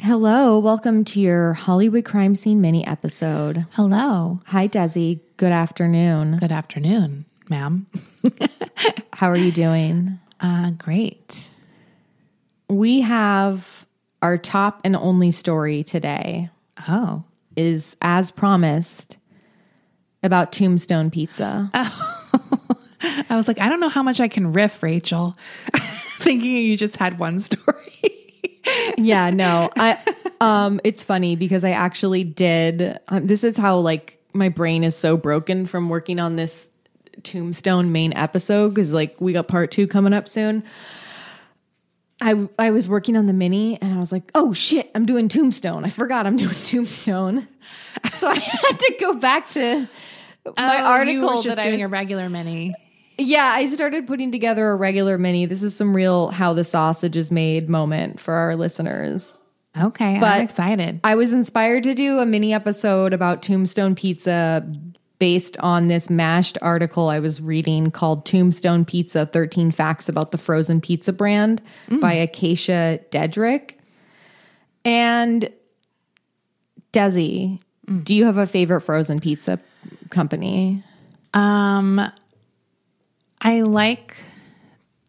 Hello, welcome to your Hollywood crime scene mini episode. Hello. Hi, Desi. Good afternoon. Good afternoon, ma'am. How are you doing? Uh, great. We have our top and only story today Oh. is as promised about Tombstone Pizza. Oh. I was like, I don't know how much I can riff, Rachel. Thinking you just had one story. Yeah, no. I um it's funny because I actually did um, this is how like my brain is so broken from working on this Tombstone main episode cuz like we got part 2 coming up soon. I I was working on the mini and I was like, "Oh shit, I'm doing Tombstone. I forgot I'm doing Tombstone." So I had to go back to my article Oh, You were just that I doing was- a regular mini. Yeah, I started putting together a regular mini. This is some real how the sausage is made moment for our listeners. Okay, But- I'm excited. I was inspired to do a mini episode about Tombstone Pizza based on this mashed article I was reading called Tombstone Pizza 13 Facts About the Frozen Pizza Brand by Acacia Dedrick. And Desi, do you have a favorite frozen pizza company? Um, I like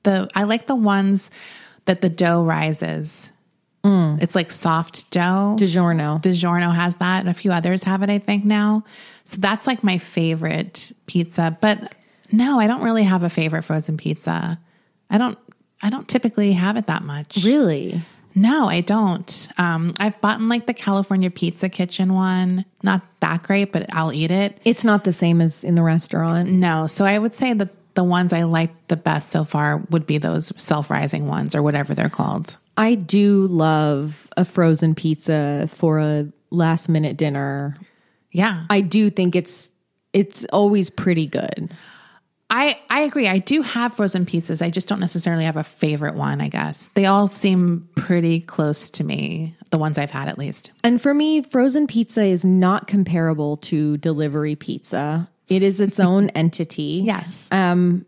the I like the ones that the dough rises. It's like soft dough. DiGiorno. DiGiorno has that, and a few others have it, I think, now. So that's like my favorite pizza. But no, I don't really have a favorite frozen pizza. I don't. I don't typically have it that much. Really? No, I don't. Um, I've bought like the California Pizza Kitchen one. Not that great, but I'll eat it. It's not the same as in the restaurant. No, so I would say that the ones I like the best so far would be those self-rising ones or whatever they're called. I do love a frozen pizza for a last minute dinner. Yeah, I do think it's it's always pretty good. I, I agree. I do have frozen pizzas. I just don't necessarily have a favorite one, I guess. They all seem pretty close to me, the ones I've had at least. And for me, frozen pizza is not comparable to delivery pizza. It is its own entity. Yes. Um,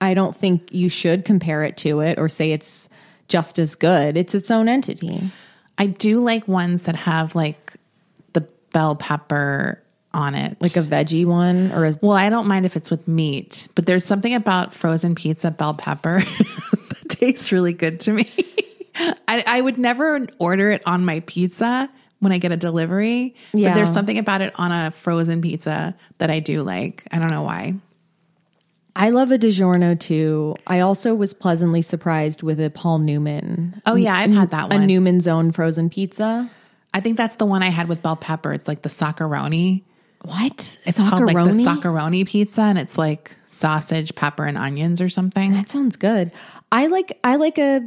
I don't think you should compare it to it or say it's just as good. It's its own entity. I do like ones that have like the bell pepper on it. Like a veggie one or a Well, I don't mind if it's with meat, but there's something about frozen pizza bell pepper that tastes really good to me. I, I would never order it on my pizza when I get a delivery, Yeah. but there's something about it on a frozen pizza that I do like. I don't know why. I love a DiGiorno too. I also was pleasantly surprised with a Paul Newman. Oh yeah, I've had that one. A. Newman's own frozen pizza. I think that's the one I had with bell pepper. It's like the Sockarooni. What? It's called like the Sockarooni pizza, and it's like sausage, pepper, and onions or something. That sounds good. I like I like a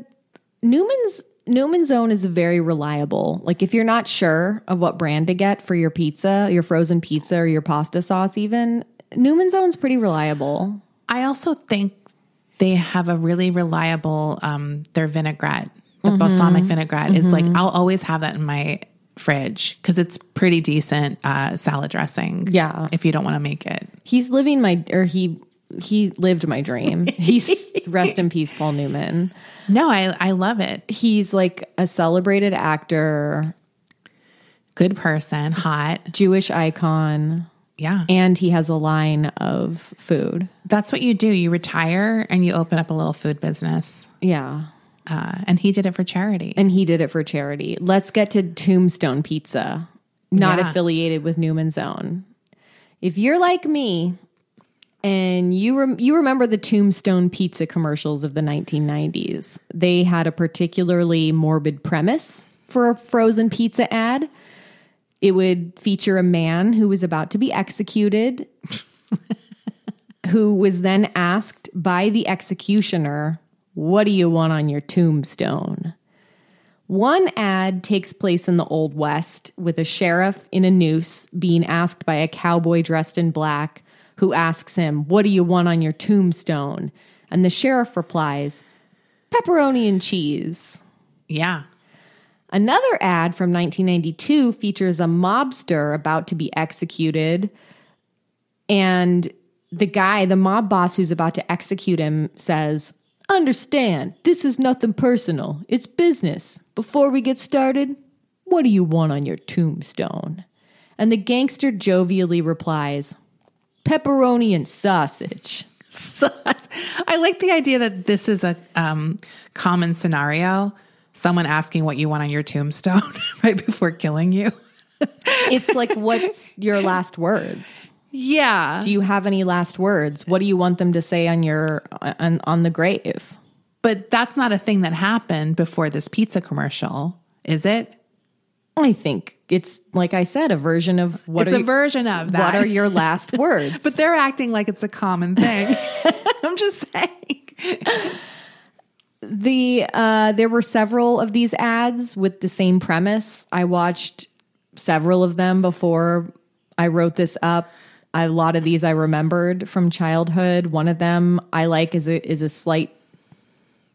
Newman's Newman's Own is very reliable. Like if you're not sure of what brand to get for your pizza, your frozen pizza or your pasta sauce even, Newman's Own's pretty reliable. I also think they have a really reliable um their vinaigrette. The balsamic vinaigrette is like I'll always have that in my fridge because it's pretty decent uh, salad dressing. Yeah. if you don't want to make it. He's living my or he he lived my dream. He's rest in peace Paul Newman. No, I I love it. He's like a celebrated actor, Good person, hot. Jewish icon, Yeah, and he has a line of food. that's what you do. You retire and you open up a little food business. Yeah. Uh, and he did it for charity. and he did it for charity. Let's get to Tombstone Pizza, not Yeah. affiliated with Newman's Own. If you're like me and you rem- you remember the Tombstone Pizza commercials of the 1990s, they had a particularly morbid premise for a frozen pizza ad. It would feature a man who was about to be executed, who was then asked by the executioner What do you want on your tombstone? One ad takes place in the Old West with a sheriff in a noose being asked by a cowboy dressed in black who asks him, What do you want on your tombstone? And the sheriff replies, Pepperoni and cheese. Yeah. Another ad from 1992 features a mobster about to be executed. And the guy, the mob boss who's about to execute him, says, Understand, this is nothing personal. It's business. Before we get started, what do you want on your tombstone? And the gangster jovially replies, Pepperoni and sausage. I like the idea that this is a um, common scenario. Someone asking what you want on your tombstone right before killing you. It's like, what's your last words? Yeah. Do you have any last words? What do you want them to say on your on, on the grave? but that's not a thing that happened before this pizza commercial, is it? I think it's like I said, a version of what it's are a you- version of that. What are your last words? but they're acting like it's a common thing. I'm just saying. the uh, there were several of these ads with the same premise. I watched several of them before I wrote this up. A lot of these I remembered from childhood. One of them I like is a is a slight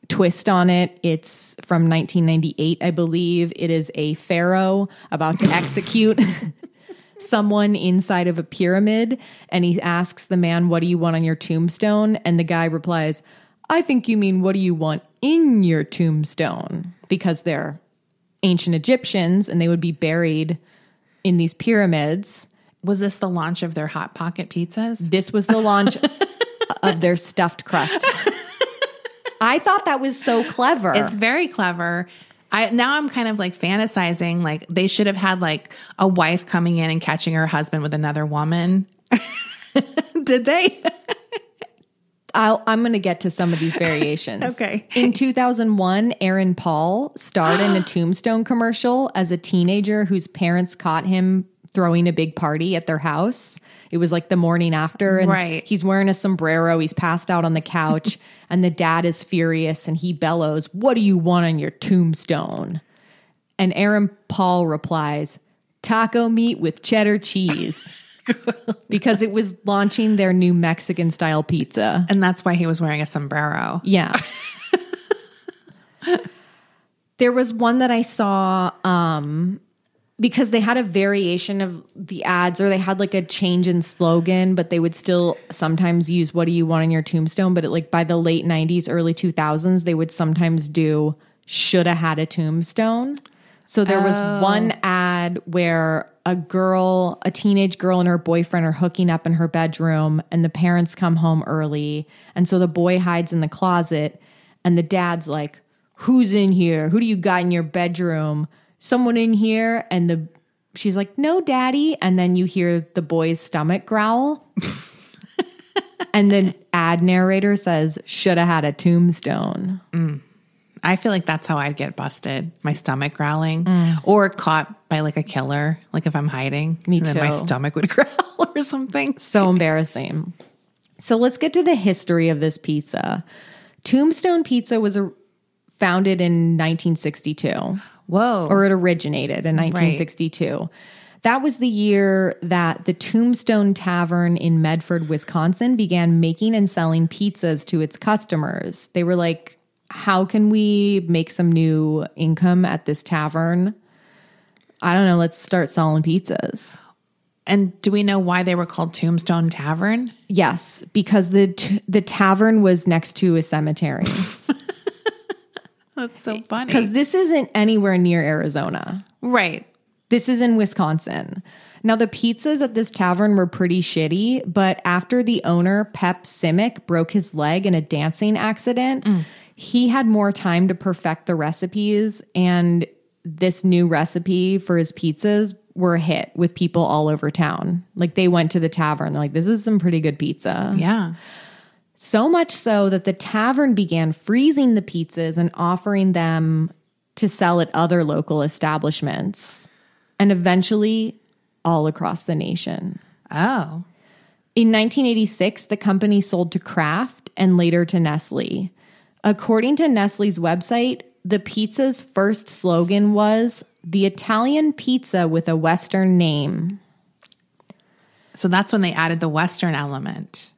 twist on it. It's from 1998, I believe. It is a pharaoh about to execute someone inside of a pyramid and he asks the man, "What do you want on your tombstone?" and the guy replies, "I think you mean what do you want in your tombstone?" because they're ancient Egyptians and they would be buried in these pyramids. Was this the launch of their Hot Pocket pizzas? This was the launch of their stuffed crust. I thought that was so clever. It's very clever. I now I'm kind of like fantasizing like they should have had like a wife coming in and catching her husband with another woman. Did they? I'll, I'm going to get to some of these variations. Okay. In 2001, Aaron Paul starred in a Tombstone commercial as a teenager whose parents caught him throwing a big party at their house. It was like the morning after, and Right. he's wearing a sombrero. He's passed out on the couch, and the dad is furious and he bellows, What do you want on your tombstone? And Aaron Paul replies, Taco meat with cheddar cheese. because it was launching their new Mexican style pizza. And that's why he was wearing a sombrero. Yeah. there was one that I saw um because they had a variation of the ads or they had like a change in slogan but they would still sometimes use what do you want on your tombstone but it, like by the late 90s early 2000s they would sometimes do shoulda had a tombstone so there was one oh. ad where a girl, a teenage girl and her boyfriend are hooking up in her bedroom and the parents come home early. And so the boy hides in the closet and the dad's like, Who's in here? Who do you got in your bedroom? Someone in here? And the she's like, No, daddy. And then you hear the boy's stomach growl. and then ad narrator says, Shoulda had a tombstone. Mm. I feel like that's how I'd get busted. My stomach growling mm. or caught by like a killer. Like if I'm hiding, Me and then my stomach would growl or something. So embarrassing. So let's get to the history of this pizza. Tombstone Pizza was a, founded in 1962, Whoa. or it originated in 1962. That was the year that the Tombstone Tavern in Medford, Wisconsin began making and selling pizzas to its customers. They were like, how can we make some new income at this tavern? I don't know. Let's start selling pizzas. and do we know why they were called Tombstone Tavern? Yes, because the t- the tavern was next to a cemetery. That's so funny. Because this isn't anywhere near Arizona. right. This is in Wisconsin. Now the pizzas at this tavern were pretty shitty, but after the owner Pep Simek broke his leg in a dancing accident, mm. he had more time to perfect the recipes and this new recipe for his pizzas were a hit with people all over town. Like they went to the tavern, they're like, this is some pretty good pizza. Yeah. So much so that the tavern began freezing the pizzas and offering them to sell at other local establishments and eventually all across the nation. Oh. In 1986, the company sold to Kraft and later to Nestle. According to Nestle's website, the pizza's first slogan was the Italian pizza with a Western name. So that's when they added the Western element.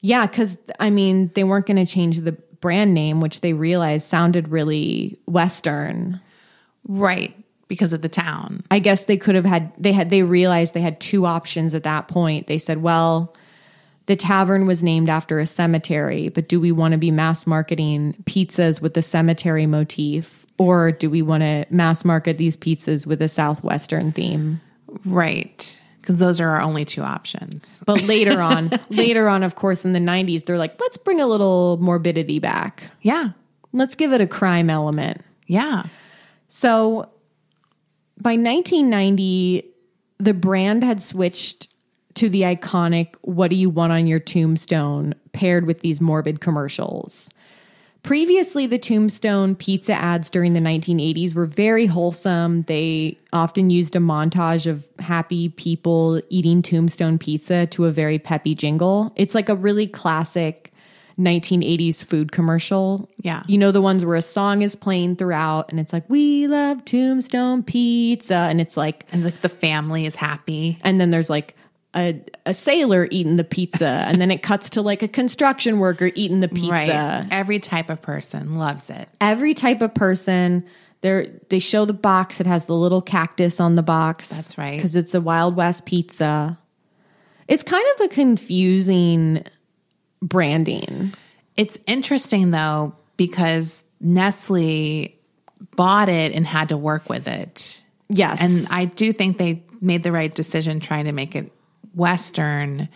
Yeah, because I mean, they weren't going to change the brand name, which they realized sounded really Western. Right. Because of the town. I guess they could have had, they had, they realized they had two options at that point. They said, well, the tavern was named after a cemetery, but do we want to be mass marketing pizzas with the cemetery motif? Or do we want to mass market these pizzas with a Southwestern theme? Right. Because those are our only two options. But later on, later on, of course, in the 90s, they're like, let's bring a little morbidity back. Yeah. Let's give it a crime element. Yeah. So by 1990, the brand had switched to the iconic What Do You Want on Your Tombstone paired with these morbid commercials. Previously, the Tombstone pizza ads during the 1980s were very wholesome. They often used a montage of happy people eating Tombstone pizza to a very peppy jingle. It's like a really classic 1980s food commercial. Yeah. You know, the ones where a song is playing throughout and it's like, we love Tombstone pizza. And it's like, And like the family is happy. and then there's like a, a sailor eating the pizza. and then it cuts to like a construction worker eating the pizza. Right. Every type of person loves it. Every type of person. They're, they show the box. It has the little cactus on the box. That's right. Because it's a Wild West pizza. It's kind of a confusing branding. It's interesting though, because Nestle bought it and had to work with it. Yes. And I do think they made the right decision trying to make it Western.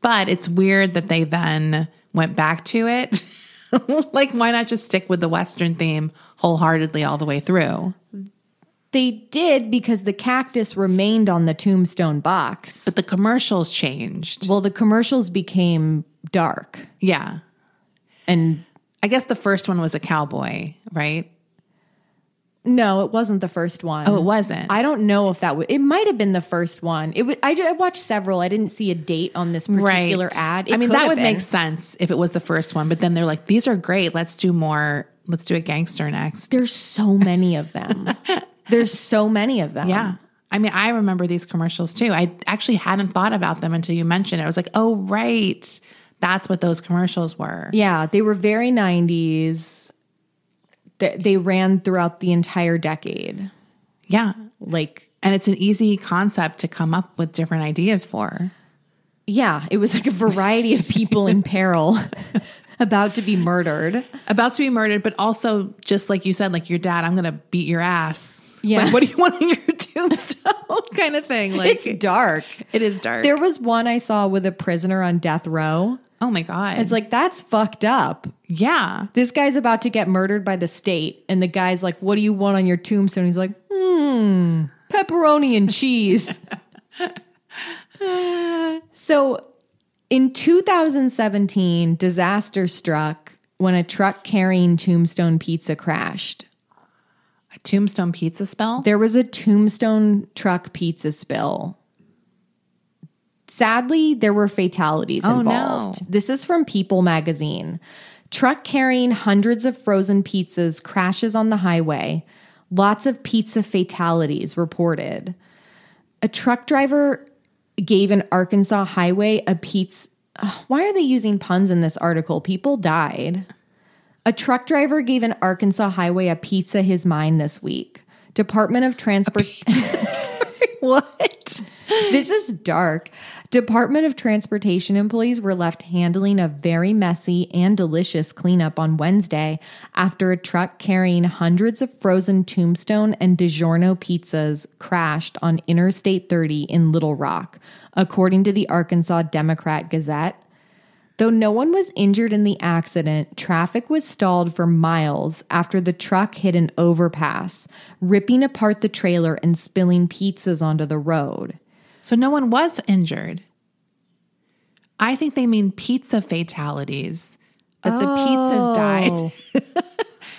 But it's weird that they then went back to it. like, why not just stick with the Western theme wholeheartedly all the way through? they did because the cactus remained on the tombstone box. But the commercials changed. Well, the commercials became dark. Yeah. And I guess the first one was a cowboy, right? No, it wasn't the first one. Oh, it wasn't. I don't know if that was. It might have been the first one. It was. I, I watched several. I didn't see a date on this particular right. ad. I mean, that would been. make sense if it was the first one. But then they're like, these are great. Let's do more. Let's do a gangster next. There's so many of them. There's so many of them. Yeah. I mean, I remember these commercials too. I actually hadn't thought about them until you mentioned it. I was like, oh, right. That's what those commercials were. Yeah, they were very 90s. They, they ran throughout the entire decade. Yeah. Like, And it's an easy concept to come up with different ideas for. yeah, it was like a variety of people in peril about to be murdered. About to be murdered, but also just like you said, like your dad, I'm going to beat your ass. Yeah. Like, what do you want on your tombstone? kind of thing. Like, It's dark. it is dark. There was one I saw with a prisoner on death row. Oh my God. It's like, that's fucked up. yeah. This guy's about to get murdered by the state. And the guy's like, What do you want on your tombstone? He's like, Hmm, pepperoni and cheese. so in 2017, disaster struck when a truck carrying Tombstone Pizza crashed. A tombstone pizza spill? There was a Tombstone truck pizza spill. Sadly, there were fatalities Oh, involved. no. This is from People magazine. Truck carrying hundreds of frozen pizzas crashes on the highway. Lots of pizza fatalities reported. A truck driver gave an Arkansas highway a pizza. Why are they using puns in this article? People died. A truck driver gave an Arkansas highway a pizza his mind this week. Department of Transport. what? this is dark. Department of Transportation employees were left handling a very messy and delicious cleanup on Wednesday after a truck carrying hundreds of frozen Tombstone and DiGiorno pizzas crashed on Interstate 30 in Little Rock, according to the Arkansas Democrat Gazette. Though no one was injured in the accident, traffic was stalled for miles after the truck hit an overpass, ripping apart the trailer and spilling pizzas onto the road. So no one was injured. I think they mean pizza fatalities. That the pizzas oh. died.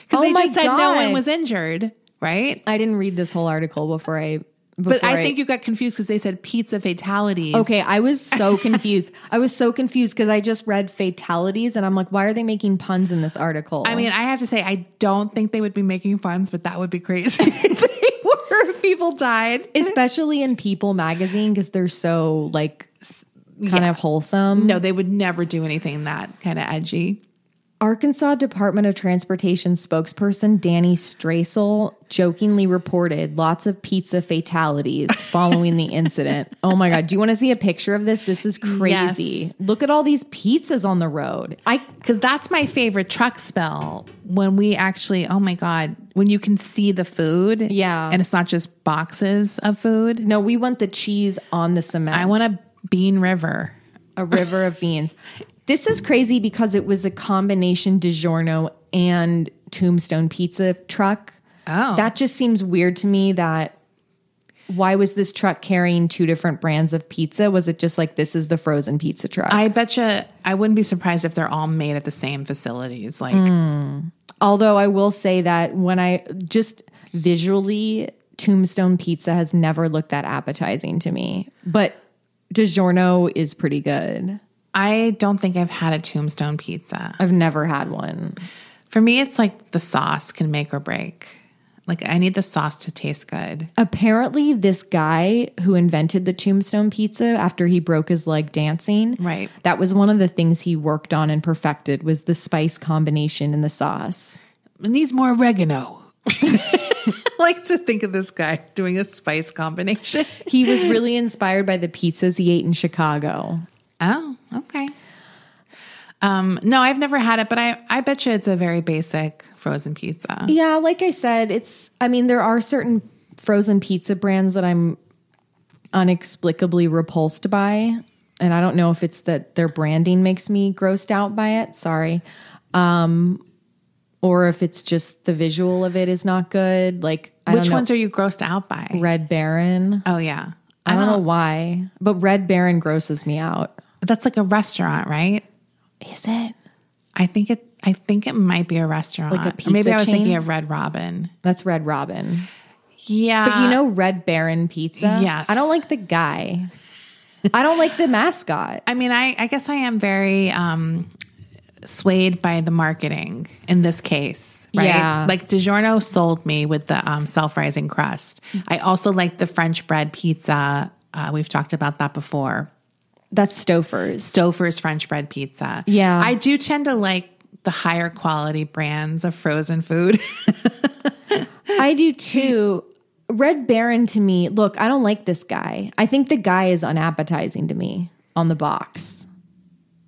Because Oh they just said no one was injured, right? I didn't read this whole article before I But before I think you got confused because they said pizza fatalities. Okay, I was so confused. I was so confused because I just read fatalities and I'm like, why are they making puns in this article? I mean, I have to say, I don't think they would be making puns, but that would be crazy. they were people died. especially in People magazine because they're so like kind of wholesome. No, they would never do anything that kind of edgy. Arkansas Department of Transportation spokesperson Danny Straessle jokingly reported lots of pizza fatalities following the incident. Oh my God. Do you want to see a picture of this? This is crazy. Yes. Look at all these pizzas on the road. I Because that's my favorite truck spell when we actually, oh my God, when you can see the food. Yeah. And it's not just boxes of food. no, we want the cheese on the cement. I want a bean river. a river of beans. This is crazy because it was a combination DiGiorno and Tombstone pizza truck. Oh. That just seems weird to me that why was this truck carrying two different brands of pizza? Was it just like this is the frozen pizza truck? I bet you, I wouldn't be surprised if they're all made at the same facilities. Like, hmm. Although I will say that when I just visually Tombstone pizza has never looked that appetizing to me. But DiGiorno is pretty good. I don't think I've had a tombstone pizza. I've never had one. For me, it's like the sauce can make or break. Like, I need the sauce to taste good. Apparently, this guy who invented the tombstone pizza after he broke his leg dancing, Right. That was one of the things he worked on and perfected was the spice combination in the sauce. It needs more oregano. I like to think of this guy doing a spice combination. He was really inspired by the pizzas he ate in Chicago. Oh, okay. Um, no, I've never had it, but I, I bet you it's a very basic frozen pizza. Yeah, like I said, it's I mean, there are certain frozen pizza brands that I'm inexplicably repulsed by. And I don't know if it's that their branding makes me grossed out by it. Sorry. Um, or if it's just the visual of it is not good. Like I Which don't ones are you grossed out by? Red Baron. Oh, yeah. I don't know why, but Red Baron grosses me out. That's like a restaurant, right? Is it? I think it. I think it might be a restaurant. Like a Or maybe I was chain? thinking of Red Robin. That's Red Robin. Yeah, But you know Red Baron pizza? Yes. I don't like the guy. I don't like the mascot. I mean, I, I guess I am very um, swayed by the marketing in this case, right? Yeah. Like DiGiorno sold me with the um, self-rising crust. I also like the French bread pizza. Uh, we've talked about that before. That's Stouffer's. Stouffer's French bread pizza. Yeah. I do tend to like the higher quality brands of frozen food. I do too. Red Baron to me, look, I don't like this guy. I think the guy is unappetizing to me on the box.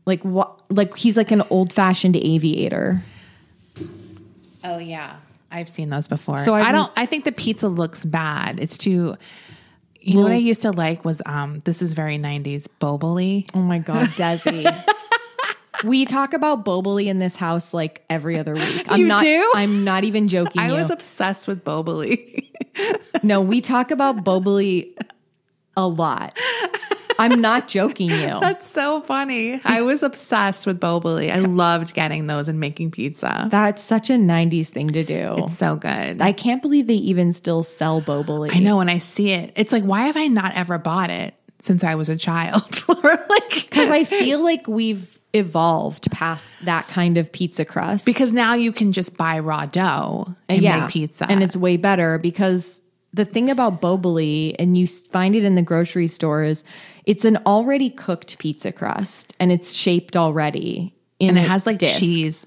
Like what like he's like an old-fashioned aviator. oh yeah, I've seen those before. So I've I don't. I think the pizza looks bad. It's too. You know what I used to like was um. This is very '90s. Boboli. Oh my god, Desi. we talk about Boboli in this house like every other week. I'm You not do? I'm not even joking. I you. was obsessed with Boboli. no, we talk about Boboli a lot. I'm not joking you. That's so funny. I was obsessed with Boboli. I loved getting those and making pizza. That's such a 90s thing to do. It's so good. I can't believe they even still sell Boboli. I know when I see it, it's like, why have I not ever bought it since I was a child? like, Because I feel like we've evolved past that kind of pizza crust. because now you can just buy raw dough and make pizza. And it's way better because the thing about Boboli, and you find it in the grocery stores, it's an already cooked pizza crust and it's shaped already. In and it has like disc. cheese,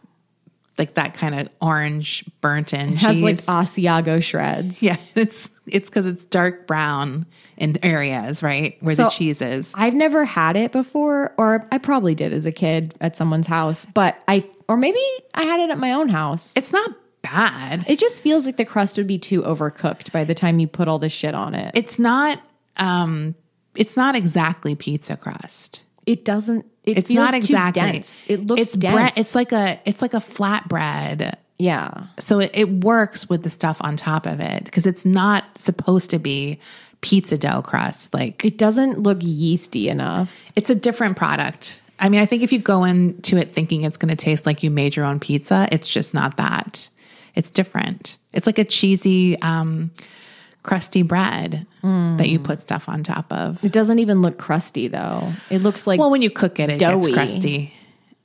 like that kind of orange burnt in It has cheese. like Asiago shreds. yeah, it's it's because it's dark brown in areas, right where the cheese is. I've never had it before, or I probably did as a kid at someone's house, but I, or maybe I had it at my own house. It's not bad. It just feels like the crust would be too overcooked by the time you put all this shit on. It, It's not. um It's not exactly pizza crust. It doesn't. It It's not exactly. dense. It looks it's dense. bread. It's like a. It's like a flatbread. yeah. So it, it works with the stuff on top of it because it's not supposed to be pizza dough crust. Like It doesn't look yeasty enough. it's a different product. I mean, I think if you go into it thinking it's going to taste like you made your own pizza, it's just not that. It's different. It's like a cheesy um, crusty bread that you put stuff on top of. It doesn't even look crusty though. It looks like Well, when you cook it, it gets crusty.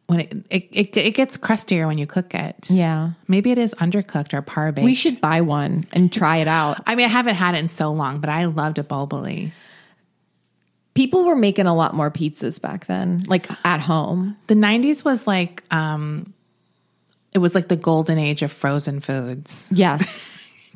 When it, it, it, it gets crustier when you cook it. yeah. Maybe it is undercooked or par baked. We should buy one and try it out. I mean, I haven't had it in so long, but I loved a Boboli. People were making a lot more pizzas back then, like at home. The 90s was like, um, it was like the golden age of frozen foods Yes.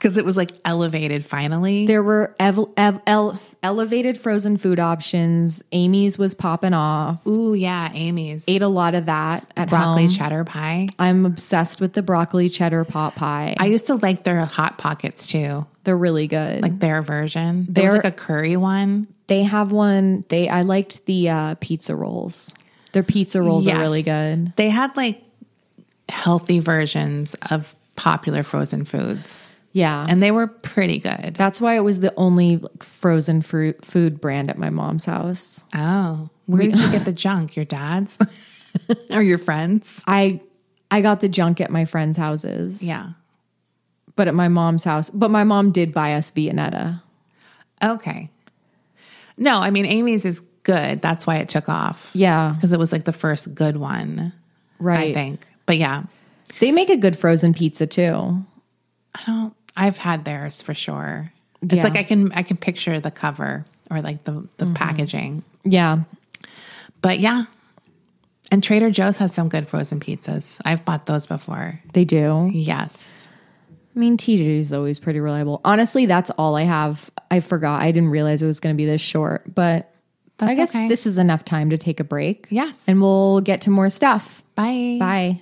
Because it was like elevated finally. there were ev- ev- el- elevated frozen food options. Amy's was popping off. Ooh, yeah, Amy's. Ate a lot of that at broccoli home. cheddar pie. I'm obsessed with the broccoli cheddar pot pie. I used to like their hot pockets too, They're really good. like their version. There was They're- like a curry one. they have one. They I liked the uh, pizza rolls. Their pizza rolls are really good. They had like healthy versions of popular frozen foods, Yeah, and they were pretty good. that's why it was the only like, frozen fruit food brand at my mom's house. Oh, where did you get the junk? Your dad's or your friends? I I got the junk at my friends' houses. Yeah. but at my mom's house. But my mom did buy us Viennetta. Okay. No, I mean Amy's is good. That's why it took off. Yeah, Because it was like the first good one, right. I think. But yeah, they make a good frozen pizza too. I don't I've had theirs for sure. It's Yeah. like I can I can picture the cover or like the the mm-hmm. packaging. Yeah, But yeah. And Trader Joe's has some good frozen pizzas. I've bought those before. they do. Yes. I mean, TJ is always pretty reliable. Honestly, that's all I have. I forgot. I didn't realize it was going to be this short, but That's I guess okay. this is enough time to take a break. Yes. And we'll get to more stuff. Bye. Bye.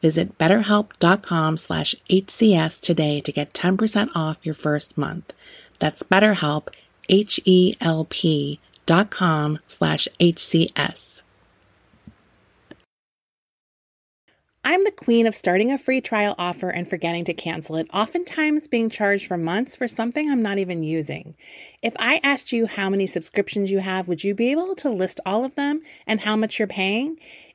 Visit betterhelp.com slash HCS today to get 10% off your first month. That's betterhelp, H-E-L-P dot com slash HCS. I'm the queen of starting a free trial offer and forgetting to cancel it, oftentimes being charged for months for something I'm not even using. If I asked you how many subscriptions you have, would you be able to list all of them and how much you're paying?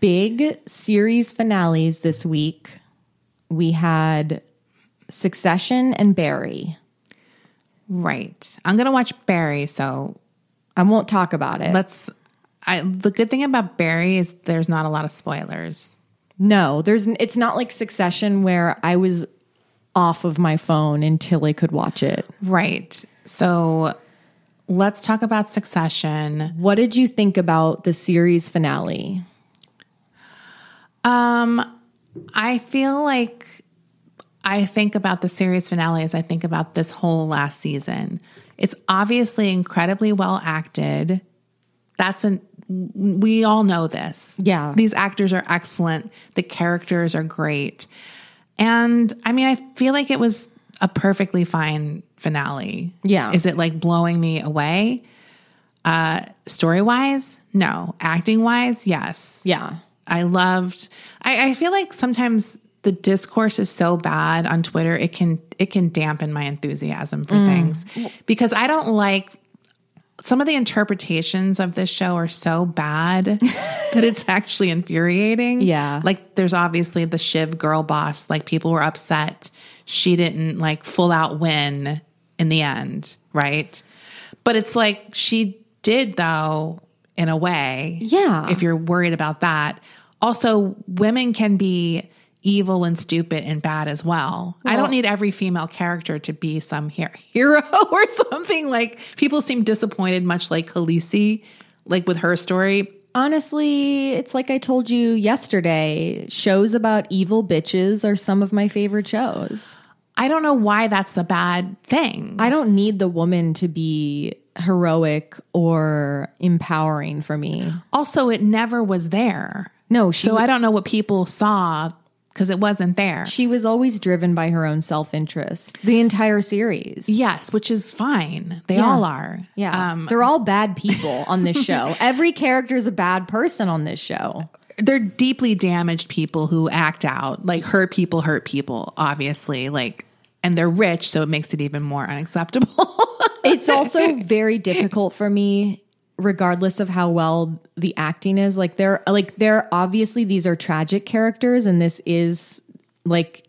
big series finales this week. We had Succession and Barry. Right. I'm going to watch Barry, so I won't talk about it. let's I the good thing about Barry is there's not a lot of spoilers. no, there's it's not like Succession where I was off of my phone until I could watch it. Right. So let's talk about Succession. What did you think about the series finale? Um I feel like I think about the series finale as I think about this whole last season. It's obviously incredibly well acted. That's an we all know this. Yeah. These actors are excellent. The characters are great. And I mean, I feel like it was a perfectly fine finale. Yeah. Is it like blowing me away? Uh story wise? No. Acting wise? Yes. Yeah. I loved I, I feel like sometimes the discourse is so bad on Twitter it can it can dampen my enthusiasm for mm. things because I don't like some of the interpretations of this show are so bad that it's actually infuriating. Yeah. Like there's obviously the Shiv girl boss, like people were upset she didn't like full out win in the end, right? But it's like she did though in a way. Yeah. If you're worried about that. Also, women can be evil and stupid and bad as well. I don't need every female character to be some hero or something. Like people seem disappointed, much like Khaleesi, like with her story. Honestly, it's like I told you yesterday. Shows about evil bitches are some of my favorite shows. I don't know why that's a bad thing. I don't need the woman to be heroic or empowering for me. also, it never was there. No, she So I don't know what people saw because it wasn't there. she was always driven by her own self-interest. The entire series. yes, which is fine. They Yeah. all are. Yeah. Um, They're all bad people on this show. Every character is a bad person on this show. they're deeply damaged people who act out like hurt people hurt people obviously like and they're rich so it makes it even more unacceptable It's also very difficult for me regardless of how well the acting is. Like they're like they're obviously these are tragic characters and this is like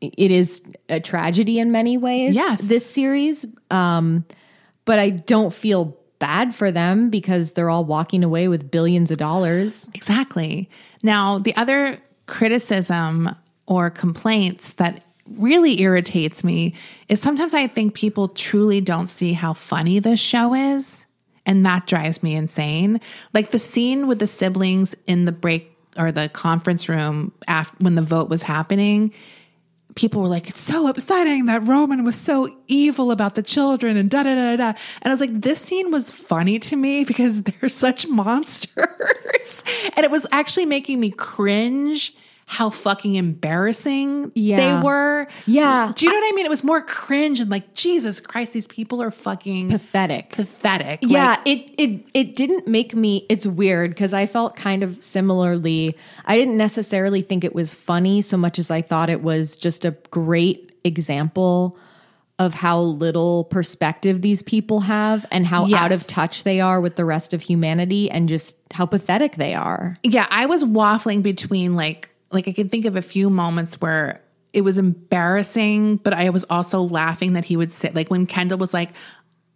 it is a tragedy in many ways. Yes. This series um but I don't feel bad for them because they're all walking away with billions of dollars. exactly now the other criticism or complaints that really irritates me is sometimes i think people truly don't see how funny this show is and that drives me insane like the scene with the siblings in the break or the conference room after when the vote was happening people were like, it's so upsetting that Roman was so evil about the children and da da da da. And I was like, this scene was funny to me because they're such monsters. and it was actually making me cringe how fucking embarrassing Yeah. they were. Yeah. Do you know what I mean? It was more cringe and like, Jesus Christ, these people are fucking Pathetic. pathetic. Yeah, Like, it it it didn't make me it's weird because I felt kind of similarly. I didn't necessarily think it was funny so much as I thought it was just a great example of how little perspective these people have and how out of touch they are with the rest of humanity and just how pathetic they are. yeah, I was waffling between like like I can think of a few moments where it was embarrassing, but I was also laughing that he would sit like when Kendall was like,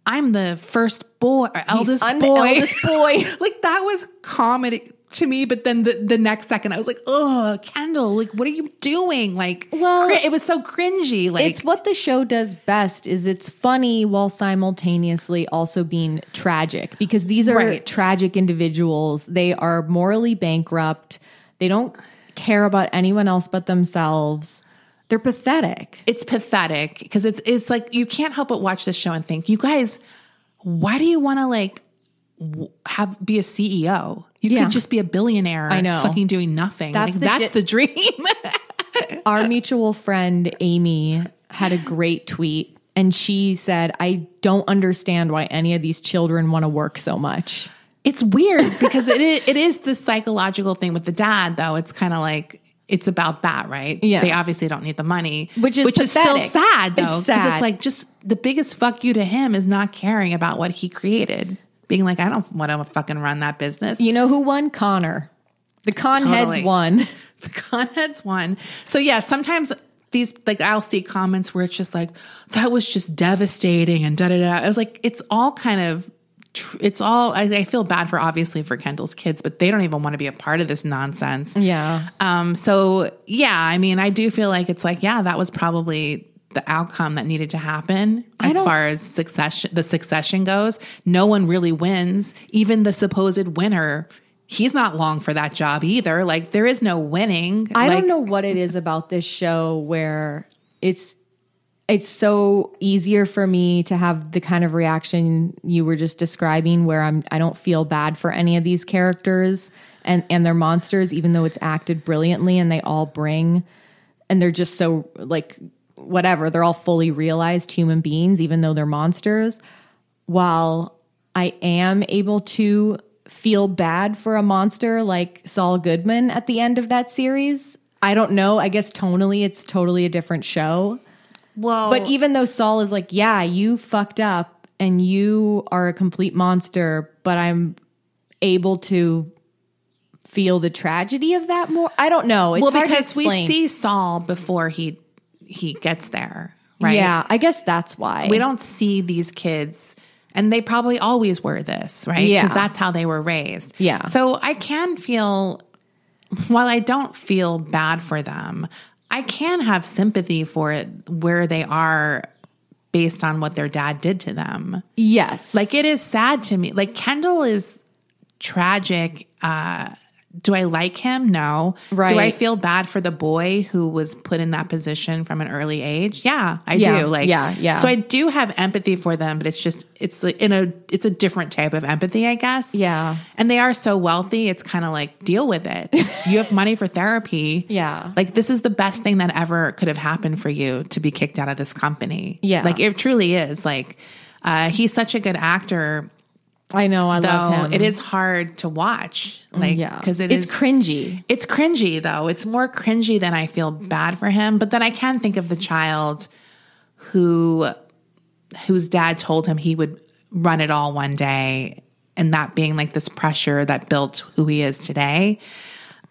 "I'm the first boy or eldest I'm the boy," eldest boy. like that was comedy to me. But then the the next second, I was like, "Oh, Kendall, like what are you doing?" Like, Well, cri- it was so cringy. Like, it's what the show does best is it's funny while simultaneously also being tragic because these are Right. tragic individuals they are morally bankrupt they don't care about anyone else but themselves they're pathetic it's pathetic because it's it's like you can't help but watch this show and think, you guys, why do you want to like w- have be a CEO? You Yeah. could just be a billionaire. I know. fucking doing nothing. That's Like, the that's di- the dream. Our mutual friend Amy had a great tweet and she said, I don't understand why any of these children want to work so much. It's weird because it is, it is the psychological thing with the dad, though. It's kind of like it's about that, right? Yeah. They obviously don't need the money, Which is which is still sad, though, because sad. it's like just the biggest fuck you to him is not caring about what he created, being like, I don't want to fucking run that business. You know who won? Connor. The con Totally. heads won. the con heads won. So yeah, sometimes these like I'll see comments where it's just like that was just devastating and da da da. I was like, it's all kind of. It's all. I, I feel bad for obviously for Kendall's kids, but they don't even want to be a part of this nonsense. Yeah. Um. So yeah, I mean, I do feel like it's like yeah, that was probably the outcome that needed to happen as far as succession the succession goes. No one really wins. Even the supposed winner. He's not long for that job either. Like there is no winning. I Like, don't know what it is about this show where it's it's so easier for me to have the kind of reaction you were just describing where I'm I don't feel bad for any of these characters and and their monsters even though it's acted brilliantly and they all bring and they're just so like whatever they're all fully realized human beings even though they're monsters while I am able to feel bad for a monster like Saul Goodman at the end of that series. I don't know. I guess tonally it's totally a different show. Well, But even though Saul is like, yeah, you fucked up and you are a complete monster, but I'm able to feel the tragedy of that more. I don't know. It's well, because we see Saul before he he gets there, right? Yeah, I guess that's why. we don't see these kids, and they probably always were this, right? Yeah. because that's how they were raised. Yeah. So I can feel, while I don't feel bad for them, I can have sympathy for it where they are based on what their dad did to them. Yes. Like it is sad to me. Like Kendall is tragic. Uh, do I like him? No. Right. Do I feel bad for the boy who was put in that position from an early age? Yeah, I Yeah, do. Like, yeah, yeah. So I do have empathy for them, but it's just it's like in a it's a different type of empathy, I guess. Yeah. And they are so wealthy. It's kind of like deal with it. you have money for therapy. Yeah. Like this is the best thing that ever could have happened for you to be kicked out of this company. Yeah. Like it truly is. Like uh, he's such a good actor I know. I love him. it is hard to watch like yeah. because it it's is- cringy. it's cringy though it's more cringy than i feel bad for him but then i can think of the child who whose dad told him he would run it all one day and that being like this pressure that built who he is today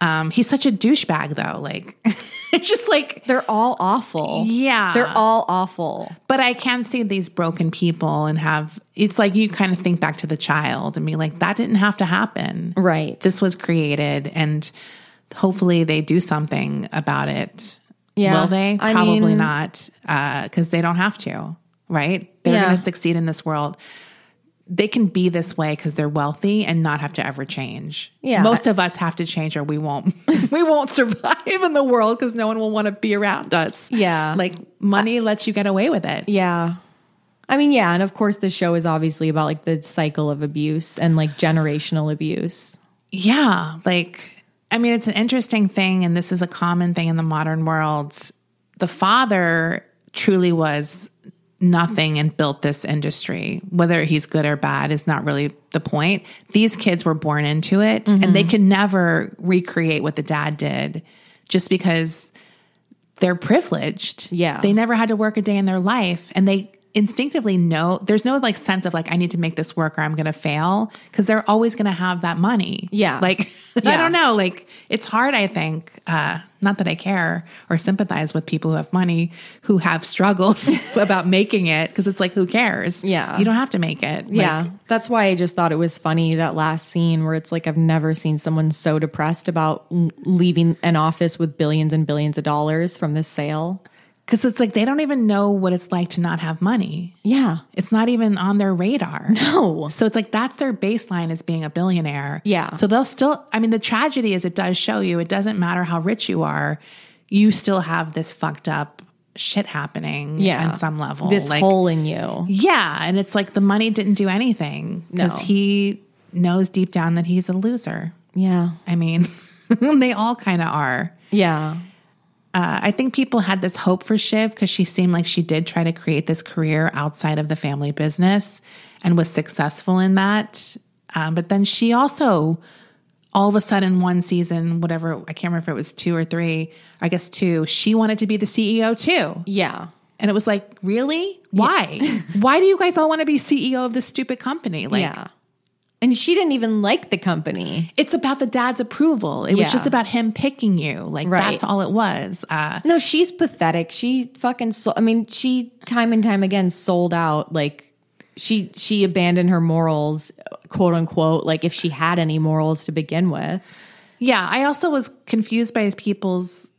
um he's such a douchebag though like it's just like They're all awful. Yeah. They're all awful. but I can see these broken people and have it's like you kind of think back to the child and be like, that didn't have to happen. Right. This was created and hopefully they do something about it. Yeah. Will they? I Probably mean- not. because they don't have to, right? They're Yeah. going to succeed in this world. They can be this way because they're wealthy and not have to ever change. Yeah. Most of us have to change or we won't we won't survive in the world because no one will want to be around us. Yeah. Like money lets you get away with it. Yeah. I mean, yeah, and of course the show is obviously about like the cycle of abuse and like generational abuse. Yeah. Like, I mean, it's an interesting thing, and this is a common thing in the modern world. The father truly was nothing and built this industry. Whether he's good or bad is not really the point. These kids were born into it, and they mm-hmm. could never recreate what the dad did just because they're privileged. Yeah. They never had to work a day in their life and they instinctively know there's no like sense of like I need to make this work or I'm going to fail because they're always going to have that money. Yeah. Like I don't know, like it's hard I think uh not that I care or sympathize with people who have money who have struggles about making it because it's like who cares? Yeah. You don't have to make it. Like, yeah. That's why I just thought it was funny that last scene where it's like I've never seen someone so depressed about leaving an office with billions and billions of dollars from this sale. Cuz it's like they don't even know what it's like to not have money. Yeah. It's not even on their radar. No. So it's like that's their baseline as being a billionaire. Yeah. So they'll still, I mean, the tragedy is it does show you it doesn't matter how rich you are, you still have this fucked up shit happening Yeah. on some level. This like, hole in you. Yeah. And it's like the money didn't do anything because No. he knows deep down that he's a loser. Yeah. I mean, they all kind of are. Yeah. Uh, I think people had this hope for Shiv because she seemed like she did try to create this career outside of the family business and was successful in that. Um, but then she also, all of a sudden, one season, whatever, I can't remember if it was two or three, I guess two, she wanted to be the CEO too. Yeah. And it was like, really? Why? Why do you guys all want to be CEO of this stupid company? Like, yeah. And she didn't even like the company. it's about the dad's approval. It was just about him picking you. Like, Right. that's all it was. Uh, No, she's pathetic. She fucking so I mean, she time and time again sold out like she she abandoned her morals, quote unquote, like if she had any morals to begin with. Yeah, I also was confused by people's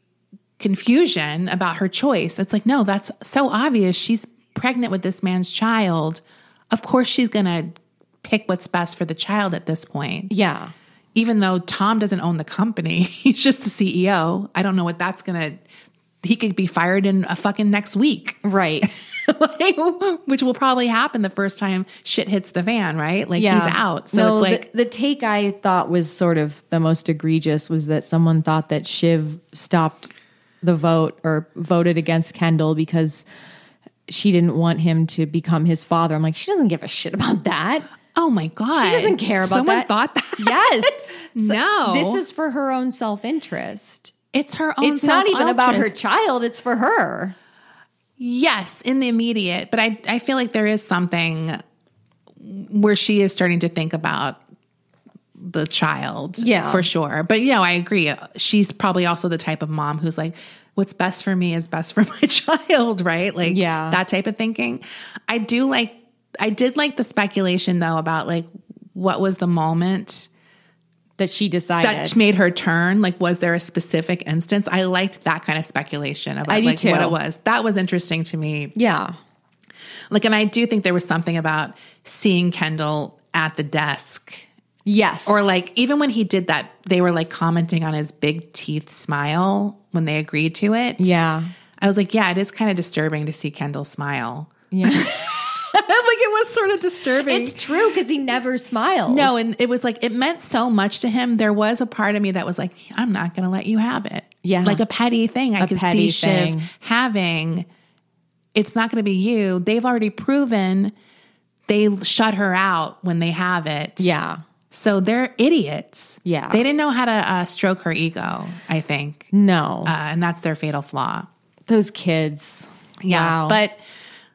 confusion about her choice. It's like, no, that's so obvious. She's pregnant with this man's child. Of course, she's going to pick what's best for the child at this point. Yeah. Even though Tom doesn't own the company, he's just the CEO. I don't know what that's going to. He could be fired in a fucking next week, Right. like, which will probably happen the first time shit hits the van, right? Like yeah. he's out. So No, it's like, the, the take I thought was sort of the most egregious was that someone thought that Shiv stopped the vote or voted against Kendall because she didn't want him to become his father. I'm like, she doesn't give a shit about that. Oh my god, She doesn't care about that. Someone that. thought that. Yes. So No. This is for her own self interest. It's her own. It's not even about her child, it's for her. Yes, in the immediate, but I I feel like there is something where she is starting to think about the child. Yeah. for sure. But you know, I agree. She's probably also the type of mom who's like, "What's best for me is best for my child," right? Like, Yeah. that type of thinking. I do like. I did like the speculation though about like what was the moment That she decided. that made her turn? Like, was there a specific instance? I liked that kind of speculation about like what it was. That was interesting to me. yeah. Like, and I do think there was something about seeing Kendall at the desk, Yes. or like even when he did that, they were like commenting on his big teeth smile when they agreed to it. Yeah. I was like, yeah, it is kind of disturbing to see Kendall smile. Yeah. like it was sort of disturbing. it's true because he never smiles. No, and it was like it meant so much to him. There was a part of me that was like, I'm not going to let you have it. Yeah. like a petty thing. I A could see Shiv thing. having. It's not going to be you. They've already proven they shut her out when they have it. Yeah. So they're idiots. Yeah. they didn't know how to uh, stroke her ego. I think, No. uh, and that's their fatal flaw. Those kids. Yeah. Wow. But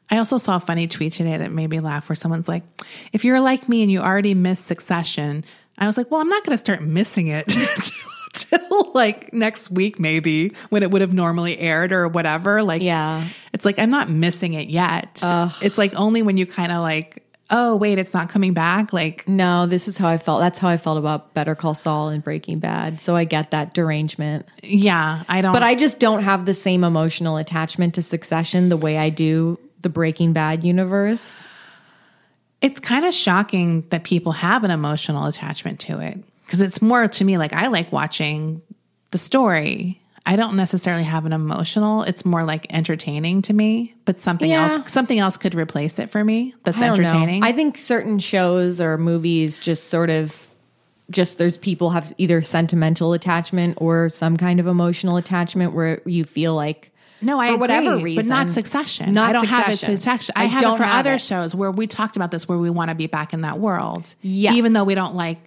I also saw a funny tweet today that made me laugh where someone's like, if you're like me and you already missed Succession, I was like, well, I'm not going to start missing it till, like next week, maybe when it would have normally aired or whatever. Like, Yeah. it's like, I'm not missing it yet. It's like only when you kind of like, oh, wait, it's not coming back. Like, No, this is how I felt. That's how I felt about Better Call Saul and Breaking Bad. So I get that derangement. yeah, I don't. But I just don't have the same emotional attachment to Succession the way I do the Breaking Bad universe. it's kind of shocking that people have an emotional attachment to it because it's more to me like I like watching the story. I don't necessarily have an emotional. It's more like entertaining to me, but something Yeah. else something else could replace it for me that's I don't know. entertaining. I think certain shows or movies just sort of just there's people have either sentimental attachment or some kind of emotional attachment where you feel like no, I for whatever agree, reason, but not Succession. Not I don't have it Succession. Succession. I, I have it for other it. shows where we talked about this, where we want to be back in that world. Yes. even though we don't like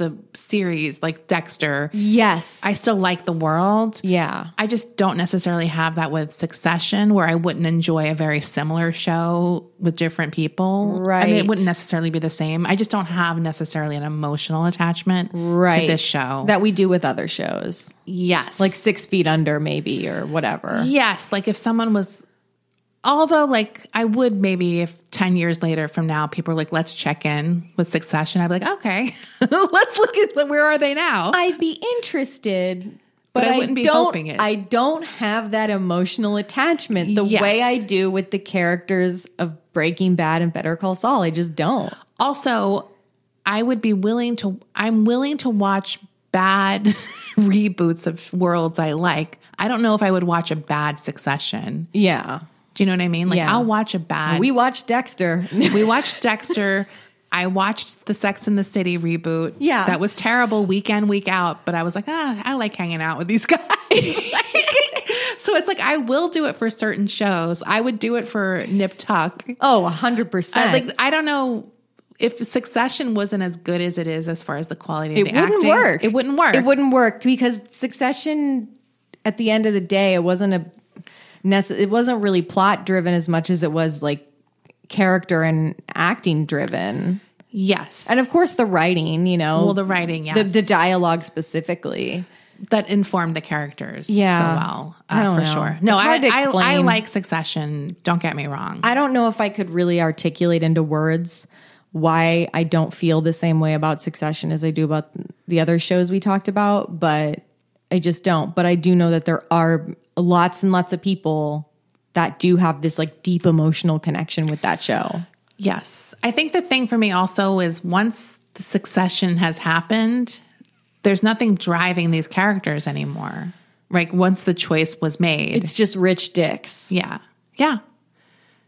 the series like Dexter. yes, I still like the world. yeah, I just don't necessarily have that with Succession, where I wouldn't enjoy a very similar show with different people. Right. I mean, it wouldn't necessarily be the same. I just don't have necessarily an emotional attachment right. to this show. that we do with other shows, yes, like Six Feet Under, maybe or whatever. yes, like if someone was. Although, like, I would maybe if 10 years later from now, people are like, let's check in with Succession, I'd be like, okay, let's look at where are they now? I'd be interested. But But, I wouldn't be hoping it. I don't have that emotional attachment the Yes. way I do with the characters of Breaking Bad and Better Call Saul. I just don't. also i would be willing to i'm willing to watch bad reboots of worlds i like i don't know if i would watch a bad succession Yeah. Do you know what i mean like Yeah. i'll watch a bad We watched Dexter. we watched dexter I watched the Sex in the City reboot. Yeah. That was terrible week in, week out, but I was like, ah, I like hanging out with these guys. so it's like I will do it for certain shows. I would do it for Nip Tuck. Oh, 100%. I, like I don't know if Succession wasn't as good as it is as far as the quality of it the wouldn't acting. work. It wouldn't work. It wouldn't work because Succession. At the end of the day, it wasn't a. Nece- it wasn't really plot driven as much as it was like character and acting driven. Yes. And of course, the writing, you know, well, the writing, yes. the, the dialogue specifically. that informed the characters Yeah. so well, uh, I don't for know. sure. No, I, I, I like Succession. Don't get me wrong. I don't know if I could really articulate into words why I don't feel the same way about Succession as I do about the other shows we talked about, but I just don't. But I do know that there are lots and lots of people that do have this like deep emotional connection with that show. Yes. I think the thing for me also is once the succession has happened, there's nothing driving these characters anymore. Like once the choice was made. It's just rich dicks. yeah. Yeah.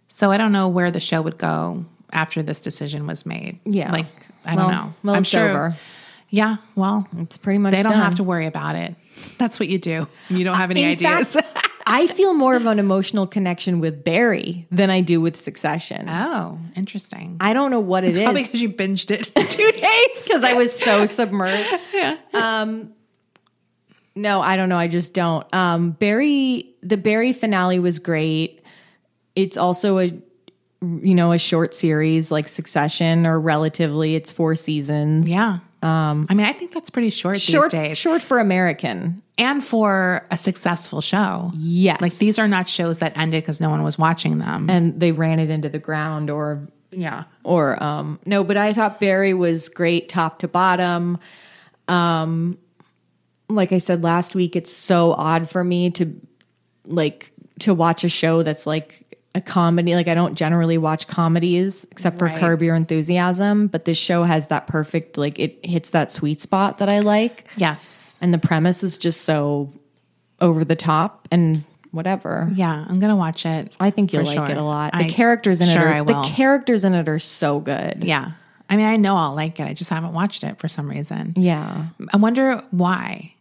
So I don't know where the show would go after this decision was made. Yeah. Like I Well- don't know. well, I'm sure. over. Yeah. Well, It's pretty much they don't done. have to worry about it. That's what you do. You don't have any In ideas. fact, I feel more of an emotional connection with Barry than I do with Succession. oh, interesting. I don't know what it it's is. probably because you binged it in two days. because I was so submerged. Yeah. Um, no, I don't know. I just don't. Um, Barry, the Barry finale was great. It's also a, you know, a short series like Succession, or relatively, it's four seasons. Yeah. Um, I mean, I think that's pretty short, short, these days. short for American. and for a successful show. Yes, Like these are not shows that ended because no one was watching them. and they ran it into the ground, or yeah. or um no but i thought barry was great top to bottom um like i said last week it's so odd for me to like to watch a show that's like a comedy like i don't generally watch comedies except for Right. curb your enthusiasm but this show has that perfect like it hits that sweet spot that i like Yes. and the premise is just so over the top and whatever Yeah. I'm gonna watch it. i think you'll like sure. it a lot the I- characters in sure it I are will. the characters in it are so good Yeah. I mean, I know I'll like it. I just haven't watched it for some reason. yeah I wonder why.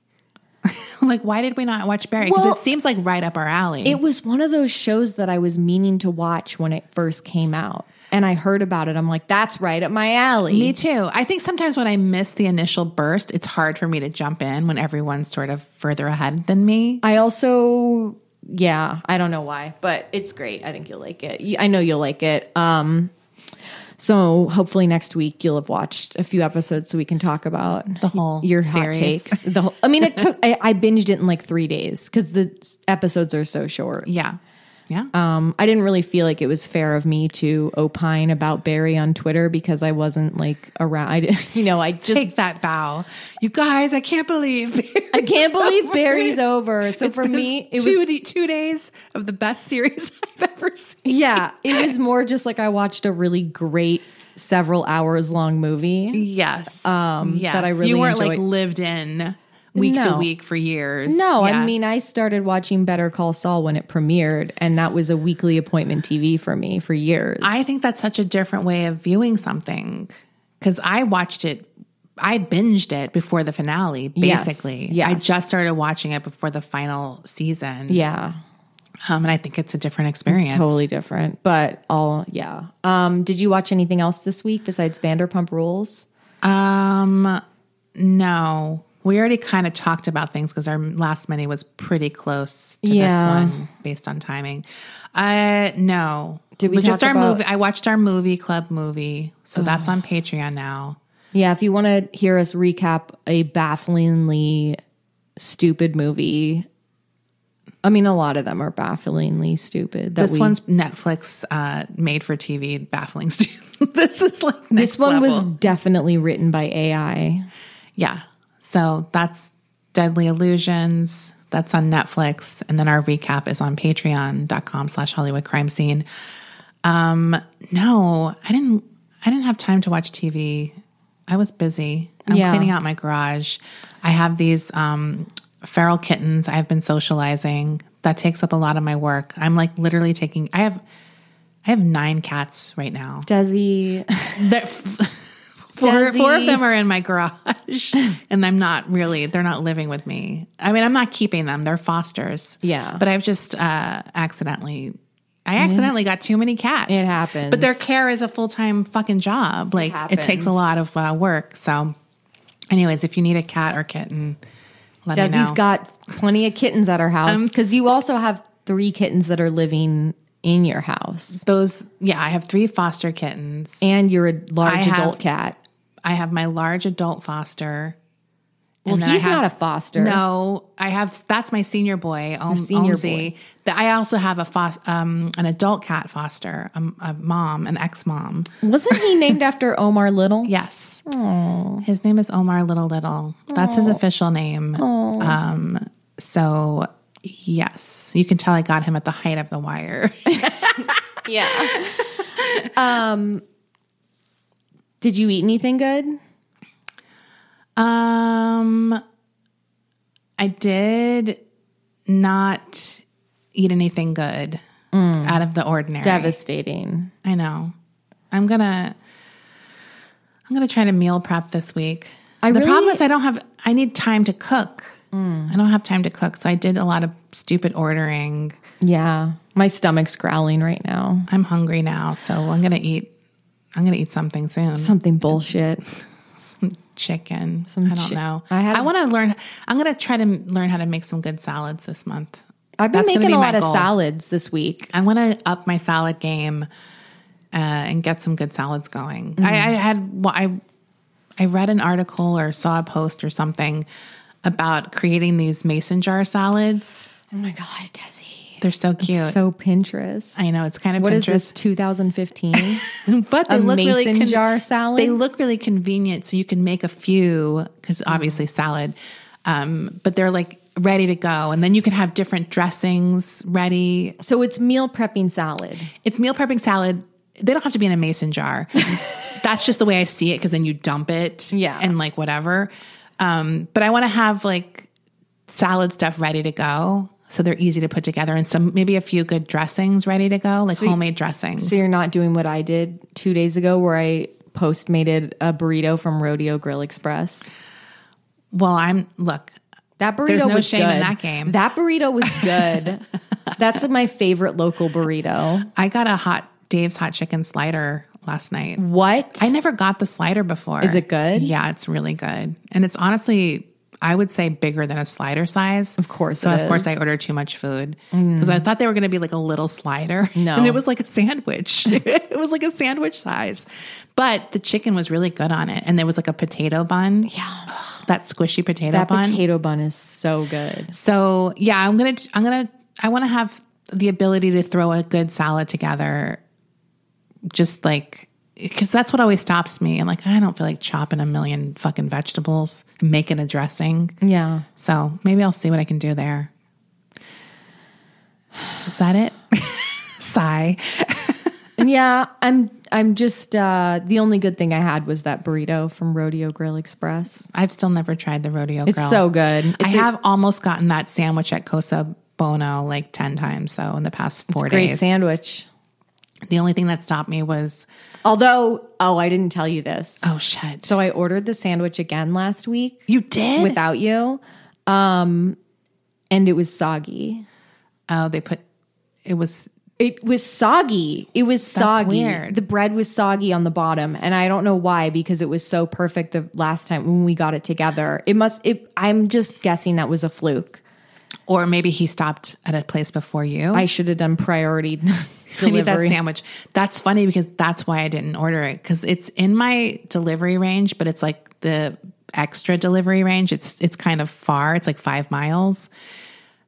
like, why did we not watch Barry? Because Well, it seems like right up our alley. It was one of those shows that I was meaning to watch when it first came out. And I heard about it. I'm like, that's right up my alley. Me too. I think sometimes when I miss the initial burst, it's hard for me to jump in when everyone's sort of further ahead than me. I also, yeah, I don't know why, but it's great. I think you'll like it. I know you'll like it. Um, so hopefully next week you'll have watched a few episodes so we can talk about The whole your hot takes. The whole, I mean, it took. I, I binged it in like three days because the episodes are so short. Yeah. Yeah. Um, I didn't really feel like it was fair of me to opine about Barry on Twitter because I wasn't like around. I, didn't- you know, I just Take that bow. You guys, I can't believe. I can't believe Barry's over. So for me, it was two, d- two days of the best series I've ever seen. yeah, it was more just like I watched a really great several hours long movie. Yes. Um, yes. that I really You weren't like enjoyed. lived in week to week for years. No, Yeah. I mean I started watching Better Call Saul when it premiered, and that was a weekly appointment TV for me for years. I think that's such a different way of viewing something because I watched it. I binged it before the finale, basically. yes. I just started watching it before the final season. yeah, Um, and I think it's a different experience. totally different. But all yeah. Um, did you watch anything else this week besides Vanderpump Rules? Um, no, we already kind of talked about things because our last mini was pretty close to this one based on timing. Uh, no. Did we just our about- movie? I watched our movie club movie, so that's on Patreon now. Yeah, if you want to hear us recap a bafflingly stupid movie, I mean, a lot of them are bafflingly stupid. That This we, one's Netflix uh, made for TV, baffling. Stupid this is like this one was definitely written by AI. yeah. So that's Deadly Illusions. That's on Netflix, and then our recap is on Patreon.com/slash Hollywood Crime Scene. Um, no, I didn't. I didn't have time to watch TV. I was busy. I'm Yeah. cleaning out my garage. I have these um, feral kittens. I've been socializing. That takes up a lot of my work. I'm like literally taking. I have I have nine cats right now. Desi, four, four of them are in my garage, and I'm not really. They're not living with me. I mean, I'm not keeping them. They're fosters. Yeah. but I've just uh, accidentally. I accidentally got too many cats. It happens. But their care is a full time fucking job. Like it, takes a lot of uh, work. So, anyways, if you need a cat or kitten, let me know. Desi's got plenty of kittens at her house Um, because you also have three kittens that are living in your house, those. Yeah, I have three foster kittens. and you're a large I have- adult cat. I have my large adult foster. Well, he's have- not a foster. No, I have. That's my senior boy, Om, senior Omzi. The- I also have a fos, um, an adult cat foster, a, a mom, an ex mom. Wasn't he named after Omar Little? Yes, Aww. his name is Omar Little Little. That's his official name. Um, so yes, you can tell I got him at the height of the wire. Yeah. um, did you eat anything good? Um, I did not eat anything good out of the ordinary. Devastating. I know. I'm gonna. I'm gonna try to meal prep this week. I the really- problem is I don't have. I need time to cook. I don't have time to cook, so I did a lot of stupid ordering. Yeah. My stomach's growling right now. I'm hungry now, so I'm gonna eat. I'm gonna eat something soon. Something bullshit. Some chicken. Some I don't chi- know. I I, want to learn. I'm gonna try to learn how to make some good salads this month. I've been That's making be a lot of salads this week. I want to up my salad game uh, and get some good salads going. Mm-hmm. I, I had well, I I read an article or saw a post or something about creating these mason jar salads. Oh my God, Desi. They're so cute. So Pinterest. I know it's kind of What is Pinterest, this, 2015? but they a look really mason jar salad? They look really convenient, so you can make a few because Mm-hmm. obviously salad. Um, but they're like ready to go, and then you can have different dressings ready. so it's meal prepping salad. It's meal prepping salad. They don't have to be in a mason jar. That's just the way I see it because then you dump it, Yeah. and like whatever. Um, but I want to have like salad stuff ready to go. So they're easy to put together and some maybe a few good dressings ready to go, like homemade dressings. So you're not doing what I did two days ago where I postmated a burrito from Rodeo Grill Express. well, I'm look, That burrito There's no was shame in good. that game. That burrito was good. That's my favorite local burrito. I got a hot Dave's hot chicken slider last night. What? I never got the slider before. Is it good? Yeah, it's really good. And it's honestly, I would say bigger than a slider size. Of course So of course. I ordered too much food mm. because I thought they were going to be like a little slider. No. And it was like a sandwich. it was like a sandwich size. But the chicken was really good on it. And there was like a potato bun. Yeah. that squishy potato that bun. potato bun is so good. So yeah, I'm gonna I'm gonna I want to have the ability to throw a good salad together, just like because that's what always stops me. I'm like I don't feel like chopping a million fucking vegetables and making a dressing. Yeah. So maybe I'll see what I can do there. Is that it? Sigh. yeah, I'm I'm just uh the only good thing I had was that burrito from Rodeo Grill Express. I've still never tried the rodeo. Grill. It's grill. so good. It's I a- have almost gotten that sandwich at Cosa Buona like ten times though in the past four Great days. sandwich. The only thing that stopped me was Although, oh, I didn't tell you this. oh shit. So I ordered the sandwich again last week you did without you. Um and it was soggy. Oh, they put it was It was soggy. It was soggy. weird. The bread was soggy on the bottom, and I don't know why because it was so perfect the last time when we got it together. It must. It. I'm just guessing that was a fluke. Or maybe he stopped at a place before you. I should have done priority I need that sandwich. That's funny because that's why I didn't order it because it's in my delivery range, but it's like the extra delivery range. It's it's kind of far. It's like five miles.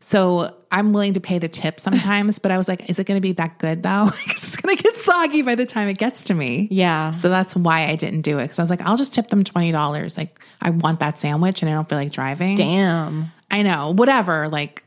So I'm willing to pay the tip sometimes, but I was like, is it going to be that good though? 'Cause it's going to get soggy by the time it gets to me. Yeah. So that's why I didn't do it because I was like, I'll just tip them twenty dollars. Like I want that sandwich and I don't feel like driving. Damn. I know, whatever. Like,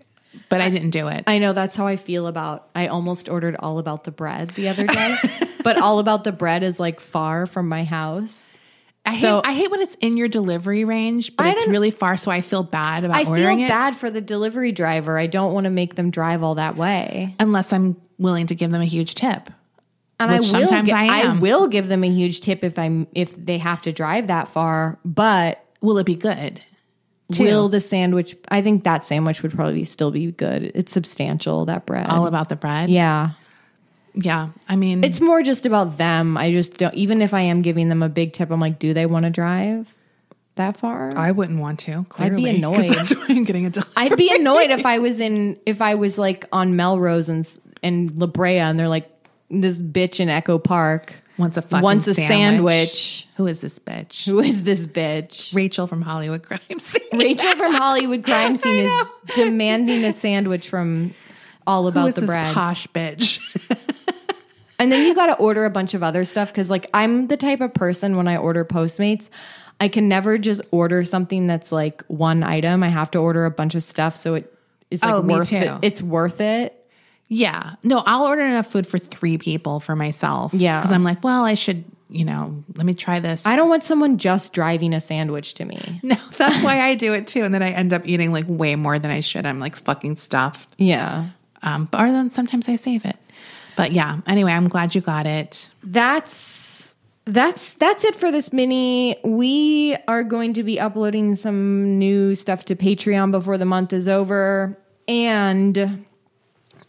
but I didn't do it. I know that's how I feel about. I almost ordered all about the bread the other day, but all about the bread is like far from my house. I So- hate I hate when it's in your delivery range, but I it's really far, so I feel bad about I feel ordering it. bad for the delivery driver. I don't want to make them drive all that way. Unless I'm willing to give them a huge tip. and I will sometimes gi- I am. will give them a huge tip if I'm if they have to drive that far. But Will it be good? Too? will the sandwich? I think that sandwich would probably still be good. It's substantial. That bread. All about the bread. yeah. Yeah. I mean, It's more just about them. I just don't. Even if I am giving them a big tip, I'm like, do they want to drive that far? I wouldn't want to. I'd be annoyed. That's why I'm getting a delivery. I'd be annoyed if I was in if I was like on Melrose and and La Brea and they're like this bitch in Echo Park wants a fucking wants a sandwich. sandwich. Who is this bitch? Who is this bitch? Rachel from Hollywood Crime Scene. Rachel from Hollywood Crime Scene is demanding a sandwich from all Who about is the this bread. posh bitch? And then you got to order a bunch of other stuff because, like, I'm the type of person when I order Postmates, I can never just order something that's like one item. I have to order a bunch of stuff so it is like Oh, me worth too. it. It's worth it. Yeah. No, I'll order enough food for three people for myself. Yeah. Because I'm like, well, I should, you know, let me try this. I don't want someone just driving a sandwich to me. No, that's why I do it too. And then I end up eating like way more than I should. I'm like fucking stuffed. Yeah. Um, but or then sometimes I save it. But yeah, anyway, I'm glad you got it. That's that's that's it for this mini. We are going to be uploading some new stuff to Patreon before the month is over. And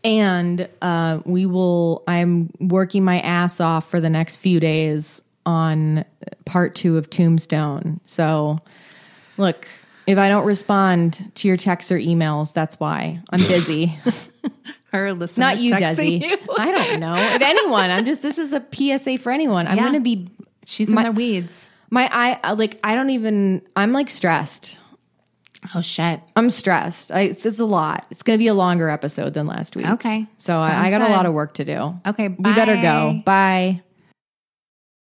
and uh, we will i'm working my ass off for the next few days on part two of tombstone. So look if i don't respond to your texts or emails that's why. I'm busy. Her listeners not you desi. you. i don't know. If anyone i'm just this is a psa for anyone. I'm Yeah. gonna be She's in My- the weeds. my i like i don't even i'm like stressed Oh shit. I'm stressed. I, it's, it's a lot. It's going to be a longer episode than last week. Okay. So I, I got a lot of work to do. Okay, We better go. bye. Bye.